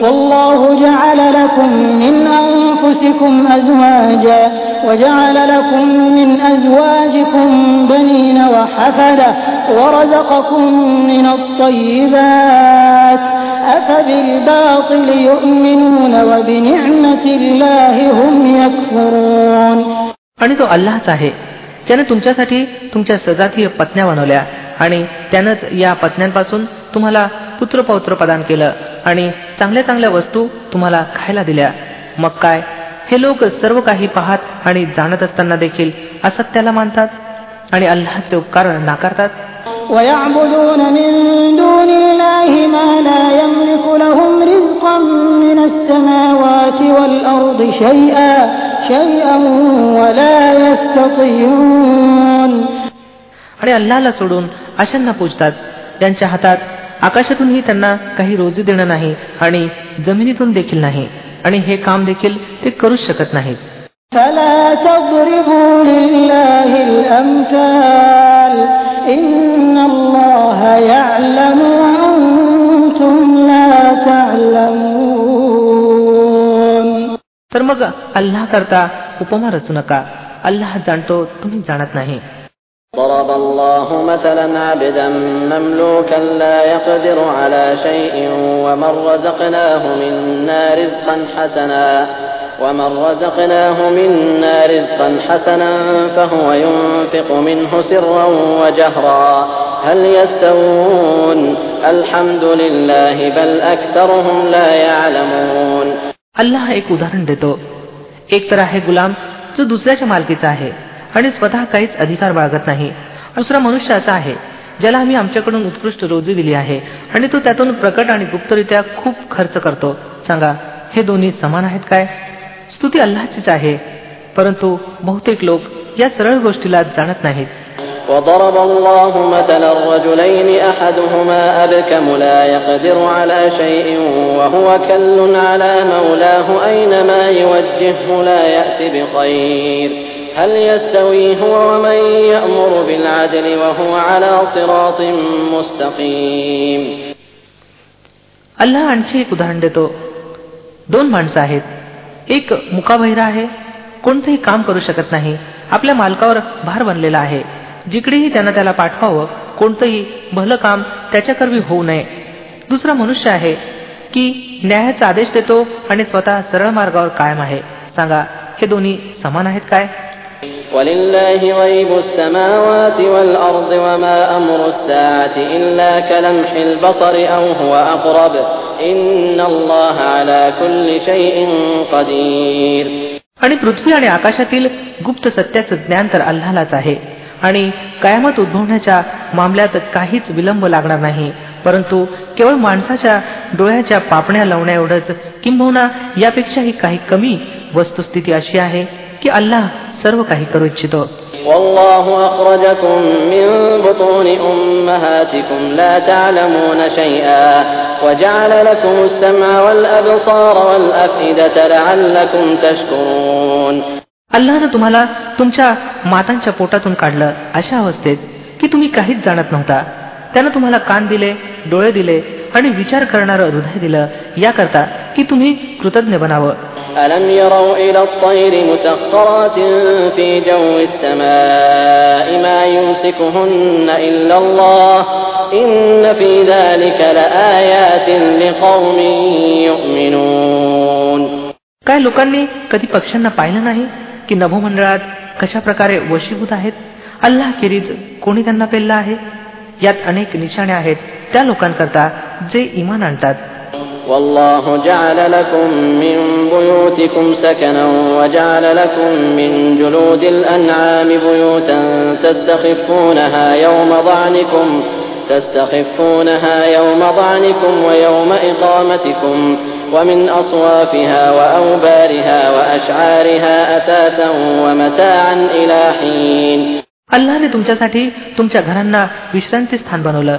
والله جعل لكم من أنفسكم أزواجا وجعل لكم من أزواجكم بنين وحفدة ورزقكم من الطيبات أفبالباطل يؤمنون وبنعمة الله هم يكفرون आणि तो अल्लाच आहे ज्याने तुमच्यासाठी तुमच्या सजातीय पत्न्या बनवल्या आणि त्यानंच या पत्न्यांपासून तुम्हाला पुत्रपौत्र प्रदान केलं आणि चांगल्या चांगल्या वस्तू तुम्हाला खायला दिल्या. मग काय? हे लोक सर्व काही पाहत आणि जाणत असताना देखील असत्याला मानतात आणि अल्लाह ते कारण नाकारतात. आणि अल्लाला सोडून अशांना पूजतात. त्यांच्या हातात आकाशातूनही त्यांना काही रोजी देणं नाही आणि जमिनीतून देखील नाही. आणि हे काम देखील ते करूच शकत नाहीत. तर मग अल्ला करता उपमा रचू नका. अल्लाह जाणतो तुम्ही जाणत नाही. ضرب الله مثلا عبدا مملوكا لا يقدر على شيء ومن رزقناه منا رزقا حسنا ومن رزقناه منا رزقا حسنا فهو ينفق منه سرا وجهرا هل يستوون الحمد لله بل أكثرهم لا يعلمون अल्लाह एक उदाहरण देतो एक तर आहे गुलाम जो दुसऱ्याच्या मालकीचा आहे आणि स्वतः काहीच अधिकार बाळगत नाही दुसरा मनुष्य असा आहे ज्याला आम्ही आमच्याकडून उत्कृष्ट रोजी दिली आहे आणि तो त्यातून प्रकट आणि गुप्तरित्या खूप खर्च करतो सांगा हे दोन्ही समान आहेत काय स्तुती अल्लाचीच आहे परंतु बहुतेक लोक या सरळ गोष्टीला जाणत नाहीत وضرب الله مثلا الرجلين أحدهما أبكم لا يقدر على شيء وهو كل على مولاه أينما يوجهه لا يأت بخير هل يستوي هو ومن يأمر بالعدل وهو على صراط مستقيم अल्लाह आणखी एक उदाहरण देतो दोन माणसं आहेत एक मुकाबहिरा आहे कोणतंही काम करू शकत नाही आपल्या मालकावर भार बनलेला आहे जिकडेही त्यानं त्याला पाठवावं कोणतंही भलं काम त्याच्याकरवी होऊ नये दुसरा मनुष्य आहे की न्यायाचा आदेश देतो आणि स्वतः सरळ मार्गावर कायम आहे सांगा हे दोन्ही समान आहेत काय ولله غيب السماوات والأرض وما أمر الساعة إلا كلمح البصر أو هو أقرب إن الله على كل شيء قدير आणि पृथ्वी आणि आकाशातील गुप्त सत्याचं ज्ञान तर अल्लालाच आहे आणि कायमत उद्भवण्याच्या मामल्यात काहीच विलंब लागणार नाही परंतु केवळ माणसाच्या डोळ्याच्या पापण्या लावण्या एवढंच किंबहुना यापेक्षाही काही कमी वस्तुस्थिती अशी आहे की अल्लाह सर्व काही करू इच्छितो والله أخرجكم من بطون أمهاتكم لا تعلمون شيئا وجعل لكم السمع والأبصار والأفئدة لعلكم تشكرون अल्लानं तुम्हाला तुमच्या मातांच्या पोटातून काढलं अशा अवस्थेत की तुम्ही काहीच जाणत नव्हता त्यानं तुम्हाला कान दिले डोळे दिले आणि विचार करणारं हृदय दिलं याकरता की तुम्ही कृतज्ञ बनावं. काय लोकांनी कधी पक्ष्यांना पाहिलं नाही की नभोमंडळात कशा प्रकारे वशीभूत आहेत अल्लाह किरीत कोणी त्यांना पेलला आहे यात अनेक निशाणे आहेत त्या लोकांकरता जे इमान आणतात والله جعل لكم من بيوتكم سكنا وجعل لكم من جلود الأنعام بيوتا تستخفونها يوم ضعنكم تستخفونها يوم ضعنكم ويوم إقامتكم ومن أصوافها وأوبارها وأشعارها أثاثا ومتاعا إلى حين अल्लाने तुमच्यासाठी तुमच्या घरांना विश्रांती स्थान बनवलं.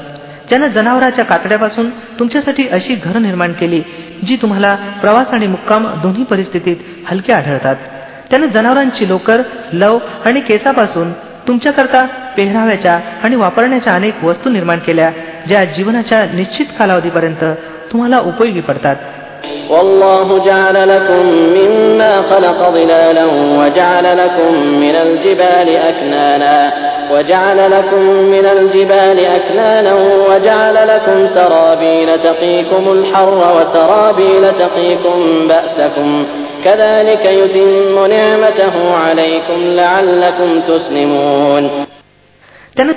ज्यानं जनावराच्या कातड्यापासून तुमच्यासाठी अशी घरं निर्माण केली जी तुम्हाला प्रवास आणि मुक्काम दोन्ही परिस्थितीत हलके आढळतात. त्यानं जनावरांची लोकर लव आणि केसापासून तुमच्याकरता पेहराव्याच्या आणि वापरण्याच्या अनेक वस्तू निर्माण केल्या ज्या जीवनाच्या निश्चित कालावधीपर्यंत तुम्हाला उपयोगी पडतात. والله جعل لكم مما خلق ظلالا وجعل لكم من الجبال أكنانا وجعل لكم من الجبال أكنانا وجعل لكم سرابيل تقيكم الحر وسرابيل تقيكم بأسكم كذلك يتم نعمته عليكم لعلكم تسلمون त्यानं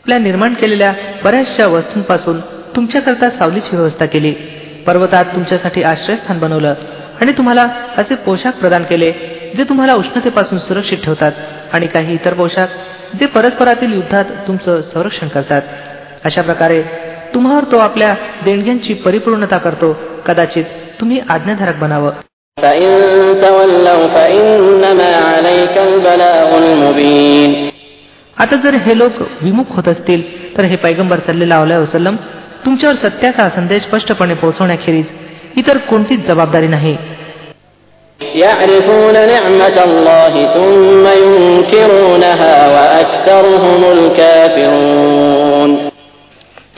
आपल्या निर्माण केलेल्या बऱ्याचशा वस्तूंपासून तुमच्याकरता सावलीची व्यवस्था केली पर्वतात तुमच्यासाठी आश्रयस्थान बनवलं आणि तुम्हाला असे पोशाख प्रदान केले जे तुम्हाला उष्णतेपासून सुरक्षित ठेवतात आणि काही इतर पोशाख जे परस्परातील युद्धात तुमचं संरक्षण करतात. अशा प्रकारे तुम्हावर तो आपल्या देणग्यांची परिपूर्णता करतो कदाचित तुम्ही आज्ञाधारक बनावं. आता जर हे लोक विमुख होत असतील तर हे पैगंबर सल्ले लावल्या वसलम तुमच्यावर सत्याचा संदेश स्पष्टपणे पोहोचवण्याखेरीज इतर कोणतीच जबाबदारी नाही.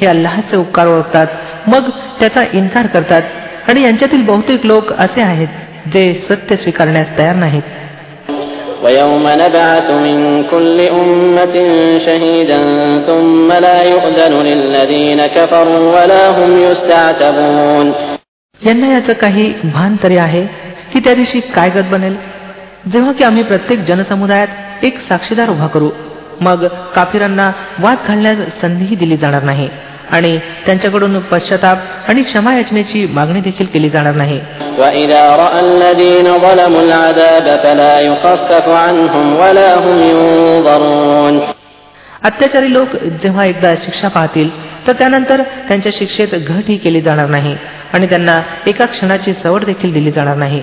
हे अल्लाचे उपकार ओळखतात मग त्याचा इन्कार करतात आणि यांच्यातील बहुतेक लोक असे आहेत जे सत्य स्वीकारण्यास तयार नाहीत. ويوم نبعث من كل أمة شهيدا ثم لا يؤذن للذين كفروا ولا هم يستعتبون यांना याचं काही भान तरी आहे की त्या दिवशी काय गत बनेल जेव्हा की आम्ही प्रत्येक जनसमुदायात एक साक्षीदार उभा करू मग काफिरांना वाद घालण्यास संधीही दिली जाणार नाही आणि त्यांच्याकडून पश्चाताप आणि क्षमा याचनेची मागणी देखील केली जाणार नाही وإذا رأى الذين ظلموا العذاب فلا يخفف عنهم ولا هم ينظرون अत्याचारी लोक जेव्हा एकदा शिक्षा पाहतील तर त्यानंतर त्यांच्या शिक्षेत घटही केली जाणार नाही आणि त्यांना एका क्षणाची सवड देखील दिली जाणार नाही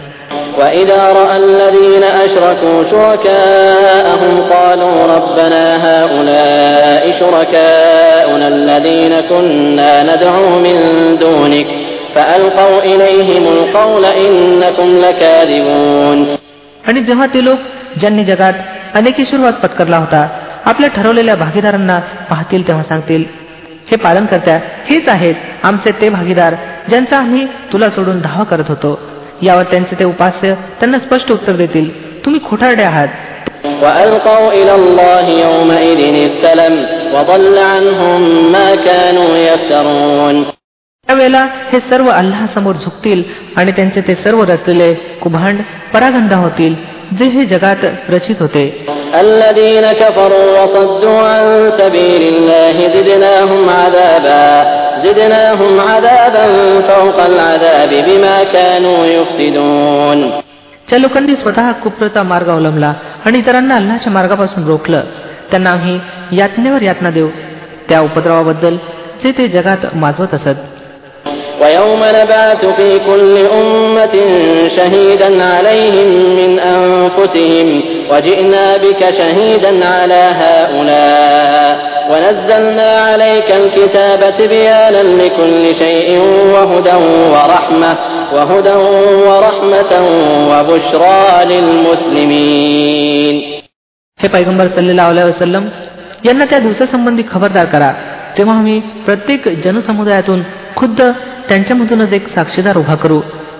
وإذا رأى الذين أشركوا شركاءهم قالوا ربنا هؤلاء شركاؤنا الذين كنا ندعو من دونك فألقوا إليهم القول إنكم لكاذبون आणि जेव्हा ते लोक ज्यांनी जगात अनेकेश्वर पत्करला होता आपल्या ठरवलेल्या भागीदारांना पाहतील तेव्हा सांगतील हे पालन करत्या हेच आहेत आमचे ते भागीदार ज्यांचा आम्ही तुला सोडून धावा करत होतो यावर त्यांचे ते उपास्य त्यांना स्पष्ट उत्तर देतील तुम्ही खोटारडे आहात وألقوا إلى الله يومئذ السلم وضل عنهم ما كانوا يفترون त्यावेळेला हे सर्व अल्लासमोर झुकतील आणि त्यांचे ते सर्व रचलेले कुभांड परागंदा होतील जे हे जगात रचित होते الذين كفروا وصدوا عن سبيل الله زدناهم عذابا زدناهم عذابا فوق العذاب بما كانوا يفسدون ज्या लोकांनी स्वतः कुप्रचा मार्ग अवलंबला आणि इतरांना अल्लाच्या मार्गापासून रोखलं त्यांना आम्ही यातनेवर यातना देऊ त्या उपद्रवाबद्दल जे ते जगात माजवत असत ويوم نبعث في كل أمة شهيدا عليهم من أنفسهم وجئنا بك شهيدا على هؤلاء ونزلنا عليك الكتاب تبيانا لكل شيء وهدى ورحمة وهدى ورحمة وبشرى للمسلمين हे पैगंबर सल्लेला वसलम यांना त्या दिवसासंबंधी खबरदार करा तेव्हा आम्ही प्रत्येक जनसमुदायातून खुद्द त्यांच्यामधूनच एक साक्षीदार उभा करू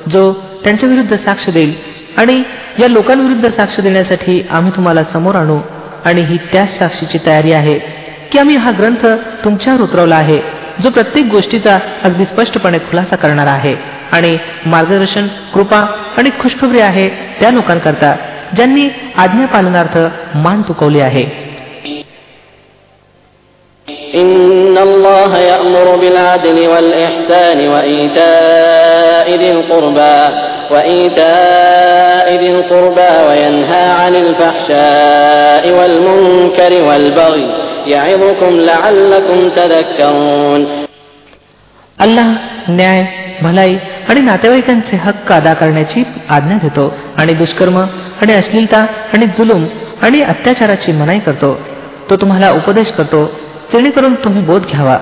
जो त्यांच्या विरुद्ध साक्ष देईल आणि या लोकांविरुद्ध साक्ष देण्यासाठी आम्ही तुम्हाला समोर आणू आणि ही त्याच साक्षीची तयारी आहे की आम्ही हा ग्रंथ तुमच्यावर उतरवला आहे जो प्रत्येक गोष्टीचा अगदी स्पष्टपणे खुलासा करणारा आहे आणि मार्गदर्शन कृपा आणि खुशखबरी आहे त्या लोकांकरता ज्यांनी आज्ञा पालनार्थ मान तुकवली आहे إن الله يأمر بالعدل والإحسان وإيتاء ذي القربى وإيتاء ذي القربى وينهى عن الفحشاء والمنكر والبغي يعظكم لعلكم تذكرون अल्लाह न्याय भलाई आणि नातेवाईकांचे हक्क अदा करण्याची आज्ञा देतो आणि दुष्कर्म आणि अश्लीलता आणि जुलूम आणि अत्याचाराची मनाई करतो तो तुम्हाला उपदेश करतो जेणेकरून तुम्ही बोध घ्यावा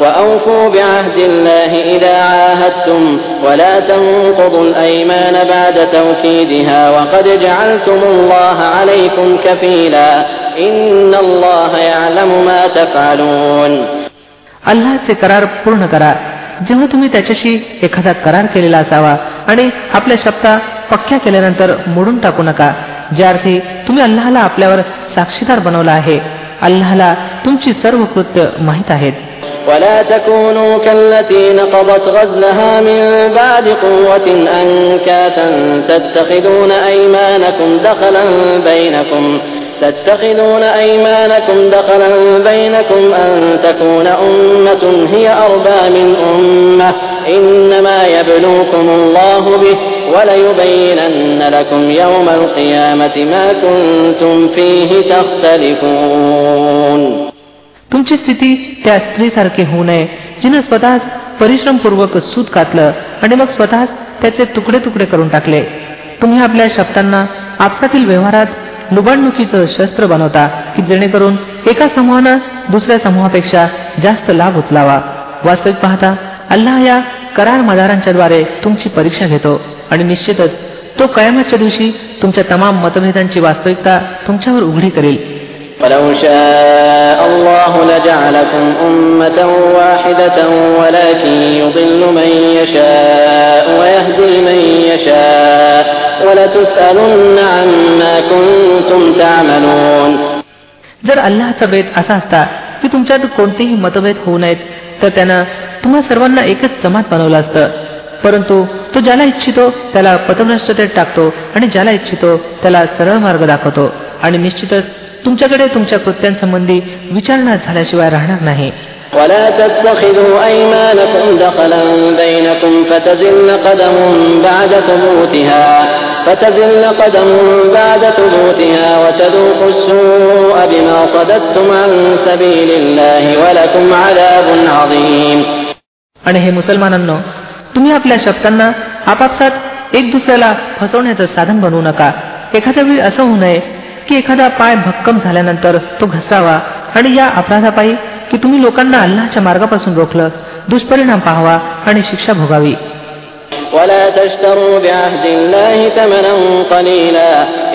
وأوفوا بعهد الله إذا عاهدتم ولا تنقضوا الأيمان بعد توكيدها وقد جعلتم الله عليكم كفيلا إن الله يعلم ما تفعلون अल्लाचे करार पूर्ण करा जेव्हा तुम्ही त्याच्याशी एखादा करार केलेला असावा आणि आपल्या शब्दा पक्क्या केल्यानंतर मोडून टाकू नका ज्या अर्थी तुम्ही अल्लाहला आपल्यावर साक्षीदार बनवला आहे अल्लाहला तुमची सर्व कृत्य माहीत आहेत ولا تكونوا كالتي نقضت غزلها من بعد قوة أنكاثا تتخذون أيمانكم دخلا بينكم تتخذون أيمانكم دخلا بينكم أن تكون أمة هي أربى من أمة إنما يبلوكم الله به وليبينن لكم يوم القيامة ما كنتم فيه تختلفون तुमची स्थिती त्या स्त्रीसारखी होऊ नये जिनं स्वतःच परिश्रमपूर्वक सूत कातलं आणि मग स्वतःच त्याचे तुकडे तुकडे करून टाकले तुम्ही आपल्या शब्दांना आपसातील व्यवहारात लुबाडणुकीचं शस्त्र बनवता की जेणेकरून एका समूहानं दुसऱ्या समूहापेक्षा जास्त लाभ उचलावा वास्तविक पाहता अल्लाह या करार मदारांच्या द्वारे तुमची परीक्षा घेतो आणि निश्चितच तो कयामाच्या दिवशी तुमच्या तमाम मतभेदांची वास्तविकता तुमच्यावर उघडी करेल ولو شاء الله لجعلكم أمة واحدة ولكن يضل من يشاء ويهدي من يشاء ولتسألن عما كنتم تعملون जर अल्लाचा बेत असा असता की तुमच्यात कोणतेही मतभेद होऊ नयेत तर त्यानं तुम्हा सर्वांना एकच जमात बनवलं असतं परंतु तो ज्याला इच्छितो त्याला पथभ्रष्टतेत टाकतो आणि ज्याला इच्छितो त्याला सरळ मार्ग दाखवतो आणि निश्चितच तुमच्याकडे तुमच्या कृत्यांसंबंधी विचारणा झाल्याशिवाय राहणार नाही ولا تتخذوا أيمانكم دخلا بينكم فتزل قدم بعد ثبوتها فتزل قدم بعد ثبوتها وتذوقوا السوء بما صددتم عن سبيل الله ولكم عذاب عظيم आणि हे मुसलमानांनो तुम्ही आपल्या शब्दांना आपापसात एक दुसऱ्याला फसवण्याचं साधन बनवू नका एखाद्या वेळी असं होऊ नये की एखादा पाय भक्कम झाल्यानंतर तो घसरावा आणि या अपराधापायी की तुम्ही लोकांना अल्लाच्या मार्गापासून रोखलं दुष्परिणाम पाहावा आणि शिक्षा भोगावी ولا تشتروا بعهد الله ثمنا قليلا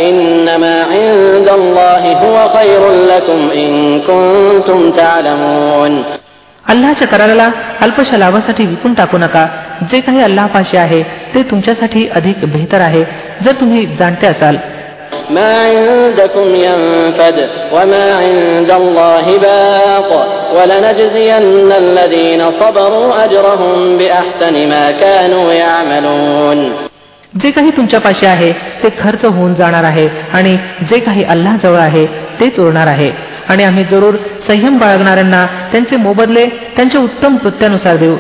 إنما عند الله هو خير لكم إن كنتم تعلمون अल्लाच्या कराराला अल्पशा लाभासाठी विकून टाकू नका जे काही अल्लापाशी आहे ते तुमच्यासाठी अधिक बेहतर आहे जर तुम्ही जाणते असाल ما عندكم ينفد وما عند الله باق ولنجزين الذين صبروا أجرهم بأحسن ما كانوا يعملون जे काही तुमच्यापाशी आहे ते खर्च होऊन जाणार आहे आणि जे काही अल्लाह जवळ आहे तेच उरणार आहे आणि आम्ही जरूर संयम बाळगणाऱ्यांना त्यांचे मोबदले त्यांच्या उत्तम कृत्यानुसार देऊ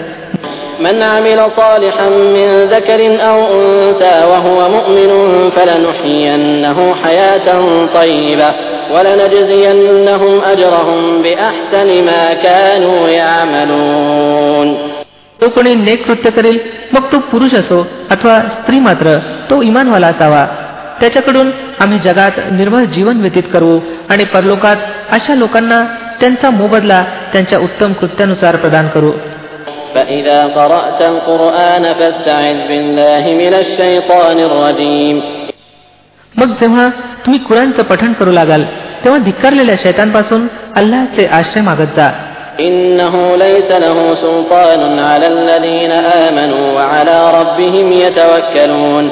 من عمل صالحا من ذكر أو أنثى وهو مؤمن فلنحيينه حياة طيبة ولنجزينهم أجرهم بأحسن ما كانوا يعملون तो कोणी नेक कृत्य करेल मग तो पुरुष असो अथवा स्त्री मात्र तो इमानवाला असावा त्याच्याकडून आम्ही जगात निर्भर जीवन व्यतीत करू आणि परलोकात अशा लोकांना त्यांचा मोबदला त्यांच्या उत्तम कृत्यानुसार प्रदान करू فإذا قرأت القرآن فاستعذ بالله من الشيطان الرجيم मग जेव्हा तुम्ही कुराणचं पठण करू लागाल तेव्हा धिक्कारलेल्या शैतांपासून अल्लाचे आश्रय मागत जा إنه ليس له سلطان على الذين آمنوا وعلى ربهم يتوكلون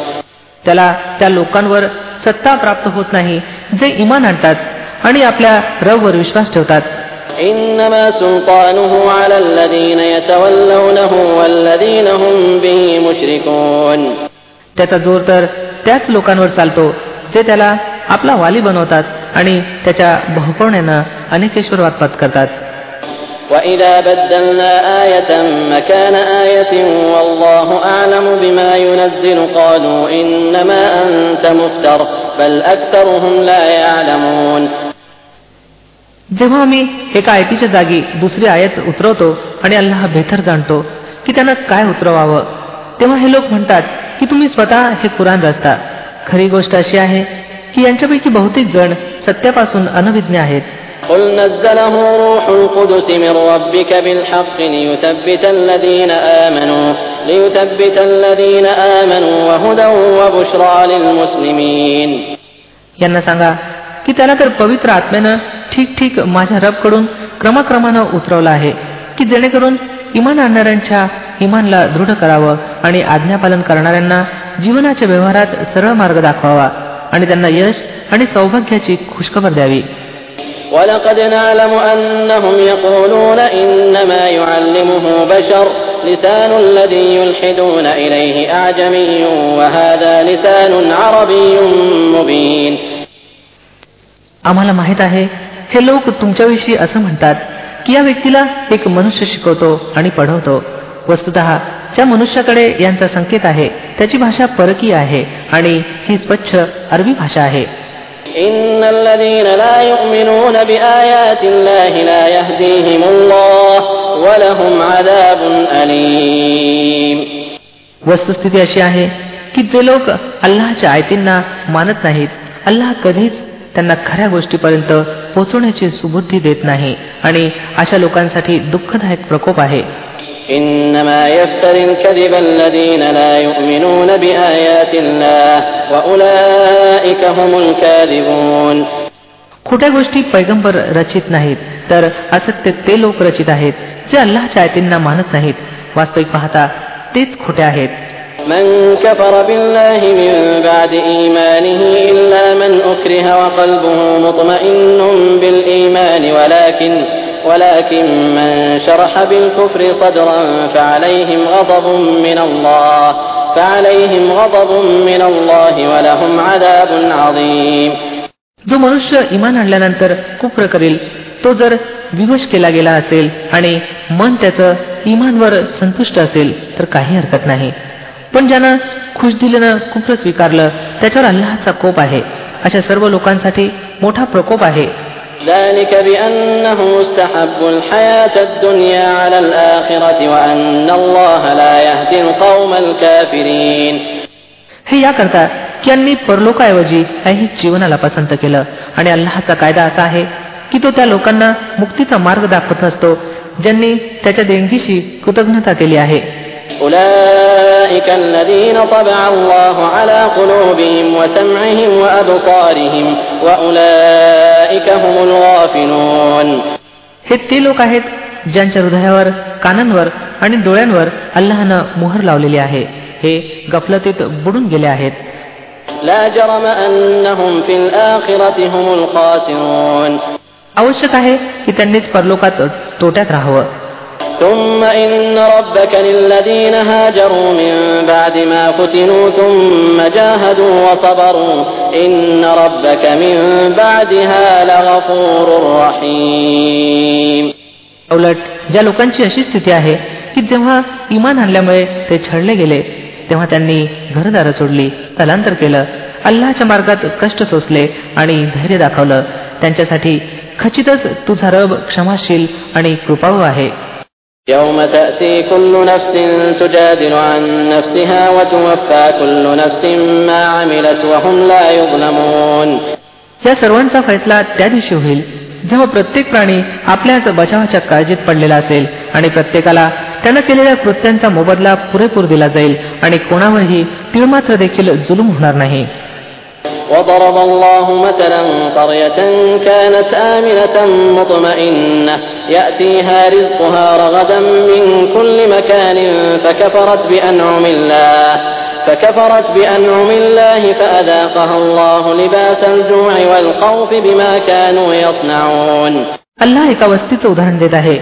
त्याला त्या लोकांवर सत्ता प्राप्त होत नाही जे इमान आणतात आणि आपल्या रववर विश्वास ठेवतात إنما سلطانه على الذين يتولونه والذين هم به مشركون त्याचा जोर तर त्याच लोकांवर चालतो जे त्याला आपला वाली बनवतात आणि त्याच्या बहुपवण्यानं अनेकेश्वरवाद पत्करतात وإذا بدلنا آية مكان آية والله أعلم بما ينزل قالوا إنما أنت مفتر بل أكثرهم لا يعلمون जेव्हा आम्ही एका आयतीच्या जागी दुसरी आयत उतरवतो आणि अल्लाह बेहतर जाणतो की त्यांना काय उतरवावं तेव्हा हे लोक म्हणतात की तुम्ही स्वतः हे कुराण रचता. खरी गोष्ट अशी आहे की यांच्यापैकी बहुतेक जण सत्यापासून अनविज्ञ आहेत. यांना सांगा की त्याला तर पवित्र आत्म्यानं ठीक ठीक माझ्या रबकडून क्रमाक्रमानं उतरवलं आहे की जेणेकरून इमान आणणाऱ्यांच्या इमानला दृढ करावं आणि आज्ञापालन करणाऱ्यांना जीवनाच्या व्यवहारात सरळ मार्ग दाखवावा आणि त्यांना यश आणि सौभाग्याची खुशखबर द्यावी ولقد نعلم أنهم يقولون إنما يعلمه بشر لسان الذي يلحدون إليه أعجمي وهذا لسان عربي مبين आम्हाला माहीत आहे हे लोक तुमच्याविषयी असं म्हणतात की या व्यक्तीला एक मनुष्य शिकवतो आणि पढवतो. वस्तुत ज्या मनुष्याकडे यांचा संकेत आहे त्याची भाषा परकी आहे आणि ही स्वच्छ अरबी भाषा आहे. वस्तुस्थिती अशी आहे की जे लोक अल्लाच्या आयतींना मानत नाहीत अल्लाह कधीच त्यांना खऱ्या गोष्टीपर्यंत पोहोचवण्याची सुबुद्धी देत नाही आणि अशा लोकांसाठी दुःखदायक प्रकोप आहे. खोट्या गोष्टी पैगंबर रचित नाहीत तर असत्य ते लोक रचित आहेत जे अल्लाच्या आयतींना मानत नाहीत. वास्तविक पाहता तेच खोटे आहेत. من كفر بالله من بعد إيمانه إلا من أكره وقلبه مطمئن بالإيمان ولكن ولكن من شرح بالكفر صدرا فعليهم غضب من الله فعليهم غضب من الله ولهم عذاب عظيم जो मनुष्य इमान आणल्यानंतर कुफ्र करेल तो जर विवश केला गेला असेल आणि मन त्याचं इमानवर संतुष्ट असेल तर काही हरकत नाही पण ज्यानं खुश दिलीनं कुफर स्वीकारलं त्याच्यावर अल्लाचा कोप आहे. अशा सर्व लोकांसाठी मोठा प्रकोप आहे. हे याकरता की यांनी परलोकाऐवजी काही जीवनाला पसंत केलं. आणि अल्लाचा कायदा असा आहे की तो त्या लोकांना मुक्तीचा मार्ग दाखवत असतो ज्यांनी त्याच्या देणगीशी कृतज्ञता केली आहे. أولئك الذين طبع الله على قلوبهم وسمعهم وأبصارهم وأولئك هم الغافلون हे ते लोक आहेत ज्यांच्या हृदयावर कानांवर आणि डोळ्यांवर अल्लाहनं मोहर लावलेली आहे हे गफलतीत बुडून गेले आहेत لا جرم أنهم في الآخرة هم الخاسرون आवश्यक आहे की त्यांनीच परलोकात तोट्यात राहावं ثم إن ربك للذين هاجروا من بعد ما فتنوا ثم جاهدوا وصبروا إن ربك من بعدها لغفور رحيم उलट ज्या लोकांची अशी स्थिती आहे की जेव्हा इमान आणल्यामुळे ते छळले गेले तेव्हा त्यांनी घरदारं सोडली स्थलांतर केलं अल्लाच्या मार्गात कष्ट सोसले आणि धैर्य दाखवलं त्यांच्यासाठी खचितच तुझा रब क्षमाशील आणि कृपाळू आहे يوم تأتي كل نفس تجادل عن نفسها وتوفى كل نفس ما عملت وهم لا يظلمون या सर्वांचा फैसला त्या दिवशी होईल जेव्हा प्रत्येक प्राणी आपल्याच बचावाच्या काळजीत पडलेला असेल आणि प्रत्येकाला त्यानं केलेल्या कृत्यांचा मोबदला पुरेपूर दिला जाईल आणि कोणावरही तिळमात्र देखील जुलूम होणार नाही وضرب الله مثلا قرية كانت آمنة مطمئنة يأتيها رزقها رغدا من كل مكان فكفرت بأنعم الله فكفرت بأنعم الله فأذاقها الله لباس الجوع والخوف بما كانوا يصنعون अल्लाह एका वस्तीचं उदाहरण देत आहे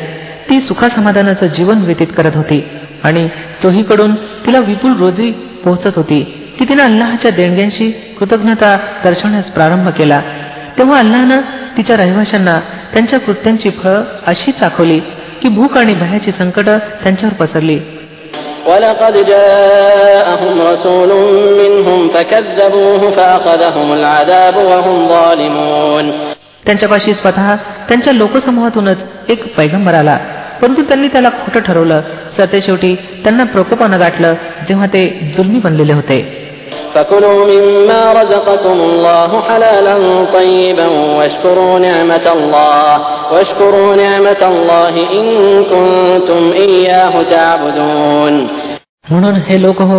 ती सुखासमाधानाचं जीवन व्यतीत करत होती आणि चोहीकडून तिला विपुल रोजी पोहोचत होती की तिनं अल्लाहच्या देणग्यांशी कृतज्ञता दर्शवण्यास प्रारंभ केला. तेव्हा अल्लानं तिच्या रहिवाशांना त्यांच्या कृत्यांची फळ अशी चाखवली की भूक आणि भयाची संकट त्यांच्यावर पसरली. त्यांच्यापाशी स्वतः त्यांच्या लोकसमूहातूनच एक पैगंबर आला. परंतु त्यांनी त्याला खोटं ठरवलं. सते शेवटी त्यांना प्रकोपानं गाठलं जेव्हा ते जुलमी बनलेले होते. فكلوا مما رزقكم الله حلالا طيبا واشكروا نعمة الله واشكروا نعمة الله إن كنتم إياه تعبدون म्हणून हे लोक हो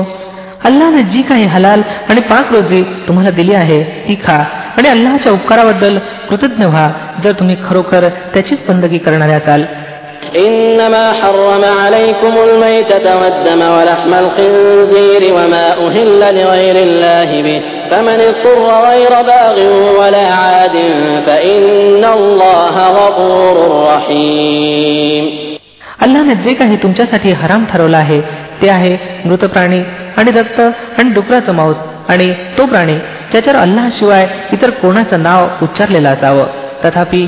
अल्लाने जी काही हलाल आणि पाक रोजी तुम्हाला दिली आहे ती खा आणि अल्लाच्या उपकाराबद्दल कृतज्ञ व्हा जर तुम्ही खरोखर त्याचीच बंदगी करणारे असाल إنما حرم عليكم الميتة والدم ولحم الخنزير وما أهل لغير الله به فمن اضطر غير باغ ولا عاد فإن الله غفور رحيم अल्लाने जे काही तुमच्यासाठी हराम ठरवलं आहे ते आहे मृत प्राणी आणि रक्त आणि डुकराचं मांस आणि तो प्राणी ज्याच्यावर अल्लाशिवाय इतर कोणाचं नाव उच्चारलेलं असावं तथापि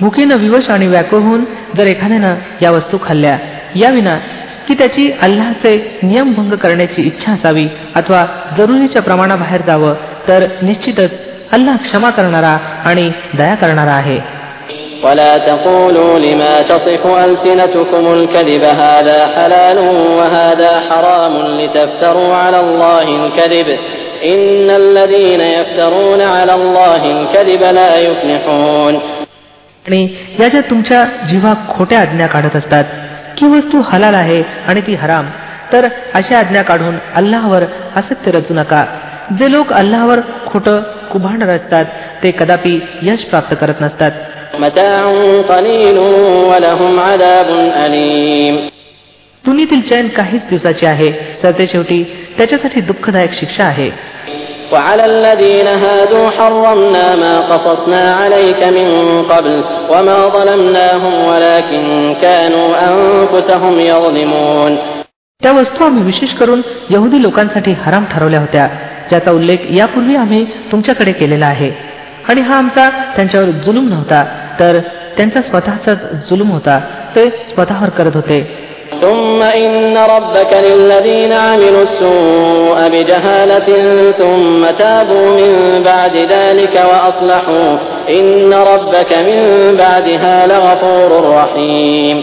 भुकीनं विवश आणि व्याकुळ होऊन जर एखाद्यानं या वस्तू खाल्ल्या याविना की त्याची अल्लाचे नियमभंग करण्याची इच्छा असावी अथवा जरुरीच्या प्रमाणाबाहेर जावं तर निश्चितच अल्लाह क्षमा करणारा आणि दया करणारा आहे ولا تقولوا لما تصف ألسنتكم الكذب هذا حلال وهذا حرام لتفتروا على الله الكذب إن الذين يفترون على الله الكذب لا يفلحون आणि या ज्या तुमच्या जीवा खोट्या आज्ञा काढत असतात की वस्तू हलाल आहे आणि ती हराम तर अशा आज्ञा काढून अल्लावर असत्य रचू नका. जे लोक अल्लावर खोटं कुभांड रचतात ते कदापि यश प्राप्त करत नसतात. तुनीतील चैन काहीच दिवसाची आहे सर ते शेवटी त्याच्यासाठी दुःखदायक शिक्षा आहे. وعلى الذين هادوا حرمنا ما قصصنا عليك من قبل وما ظلمناهم ولكن كانوا أنفسهم يظلمون त्या वस्तू आम्ही विशेष करून यहुदी लोकांसाठी हराम ठरवल्या होत्या ज्याचा उल्लेख यापूर्वी आम्ही तुमच्याकडे केलेला आहे आणि हा आमचा त्यांच्यावर जुलूम नव्हता तर त्यांचा स्वतःचाच जुलूम होता ते स्वतःवर करत होते ثم إن ربك للذين عملوا السوء بجهالة ثم تابوا من بعد ذلك وأصلحوا إن ربك من بعدها لغفور رحيم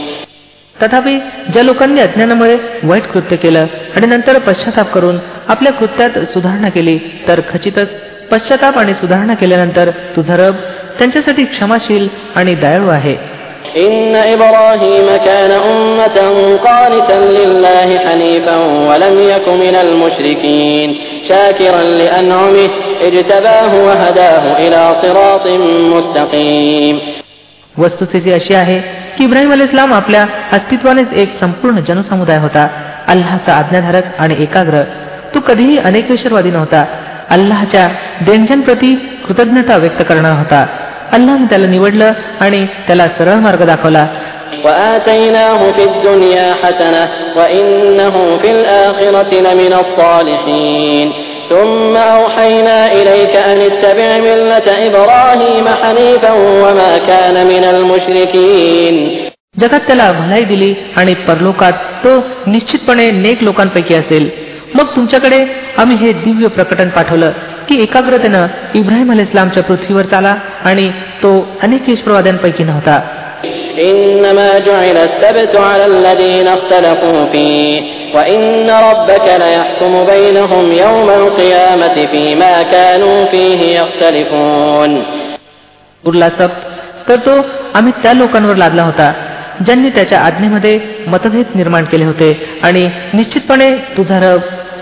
तथापि ज्या लोकांनी अज्ञानामुळे वाईट कृत्य केलं आणि नंतर पश्चाताप करून आपल्या कृत्यात सुधारणा केली तर खचितच पश्चाताप आणि सुधारणा केल्यानंतर तुझा रब त्यांच्यासाठी क्षमाशील आणि दयाळू आहे إن إبراهيم كان أمة قانتا لله حنيفا ولم يك من المشركين شاكرا لأنعمه اجتباه وهداه إلى صراط مستقيم वस्तुस्थिती अशी आहे की इब्राहिम अल इस्लाम आपल्या अस्तित्वानेच एक संपूर्ण जनसमुदाय होता अल्लाचा आज्ञाधारक आणि एकाग्र तो कधीही अनेकेश्वरवादी नव्हता अल्लाहच्या देणग्यांप्रती कृतज्ञता व्यक्त करणार होता अल्लाने त्याला निवडलं आणि त्याला सरळ मार्ग दाखवला وآتيناه في الدنيا حسنة وإنه في الآخرة لمن الصالحين ثم أوحينا إليك أن اتبع ملة إبراهيم حنيفا وما كان من المشركين जगात त्याला भलाई दिली आणि परलोकात तो निश्चितपणे नेक लोकांपैकी असेल मग तुमच्याकडे आम्ही हे दिव्य प्रकटन पाठवलं की एकाग्रतेनं इब्राहिम अल इस्लामच्या पृथ्वीवर चाला आणि तो अनेक प्रवाद्यांपैकी नव्हता. उरला सप्त. तर तो आम्ही त्या लोकांवर लादला होता ज्यांनी त्याच्या आज्ञेमध्ये मतभेद निर्माण केले होते आणि निश्चितपणे तुझा रब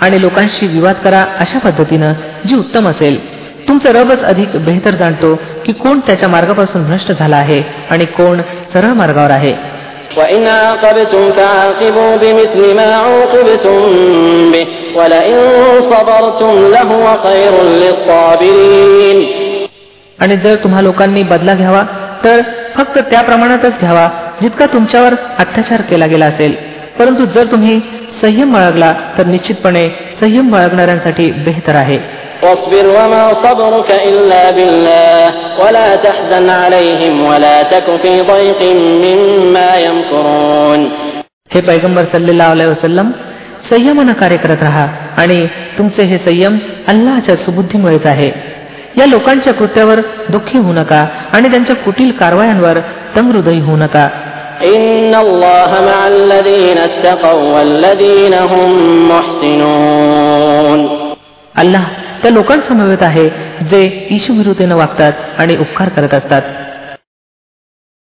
आणि लोकांशी विवाद करा अशा पद्धतीनं जी उत्तम असेल. तुमचं रबच अधिक बेहतर जाणतो की कोण त्याच्या मार्गापासून भ्रष्ट झाला आहे आणि कोण सरळ मार्गावर आहे. आणि जर तुम्हा लोकांनी बदला घ्यावा तर फक्त त्या प्रमाणातच घ्यावा जितका तुमच्यावर अत्याचार केला गेला असेल. परंतु जर तुम्ही संयम बाळगला तर निश्चितपणे संयम बाळगणाऱ्यांसाठी बेहतर आहे واصبر وما صبرك إلا بالله ولا تحزن عليهم ولا تك في ضيق مما يمكرون हे पैगंबर सल्लेला वसलम संयमानं कार्य करत राहा आणि तुमचे हे संयम अल्लाच्या सुबुद्धीमुळेच आहे या लोकांच्या कृत्यावर दुःखी होऊ नका आणि त्यांच्या कुटील कारवायांवर तंगहृदयी होऊ नका إن الله مع الذين اتقوا والذين هم محسنون अल्लाह त्या लोकांसमवेत आहे जे ईशुविरुद्धेनं वागतात आणि उपकार करत असतात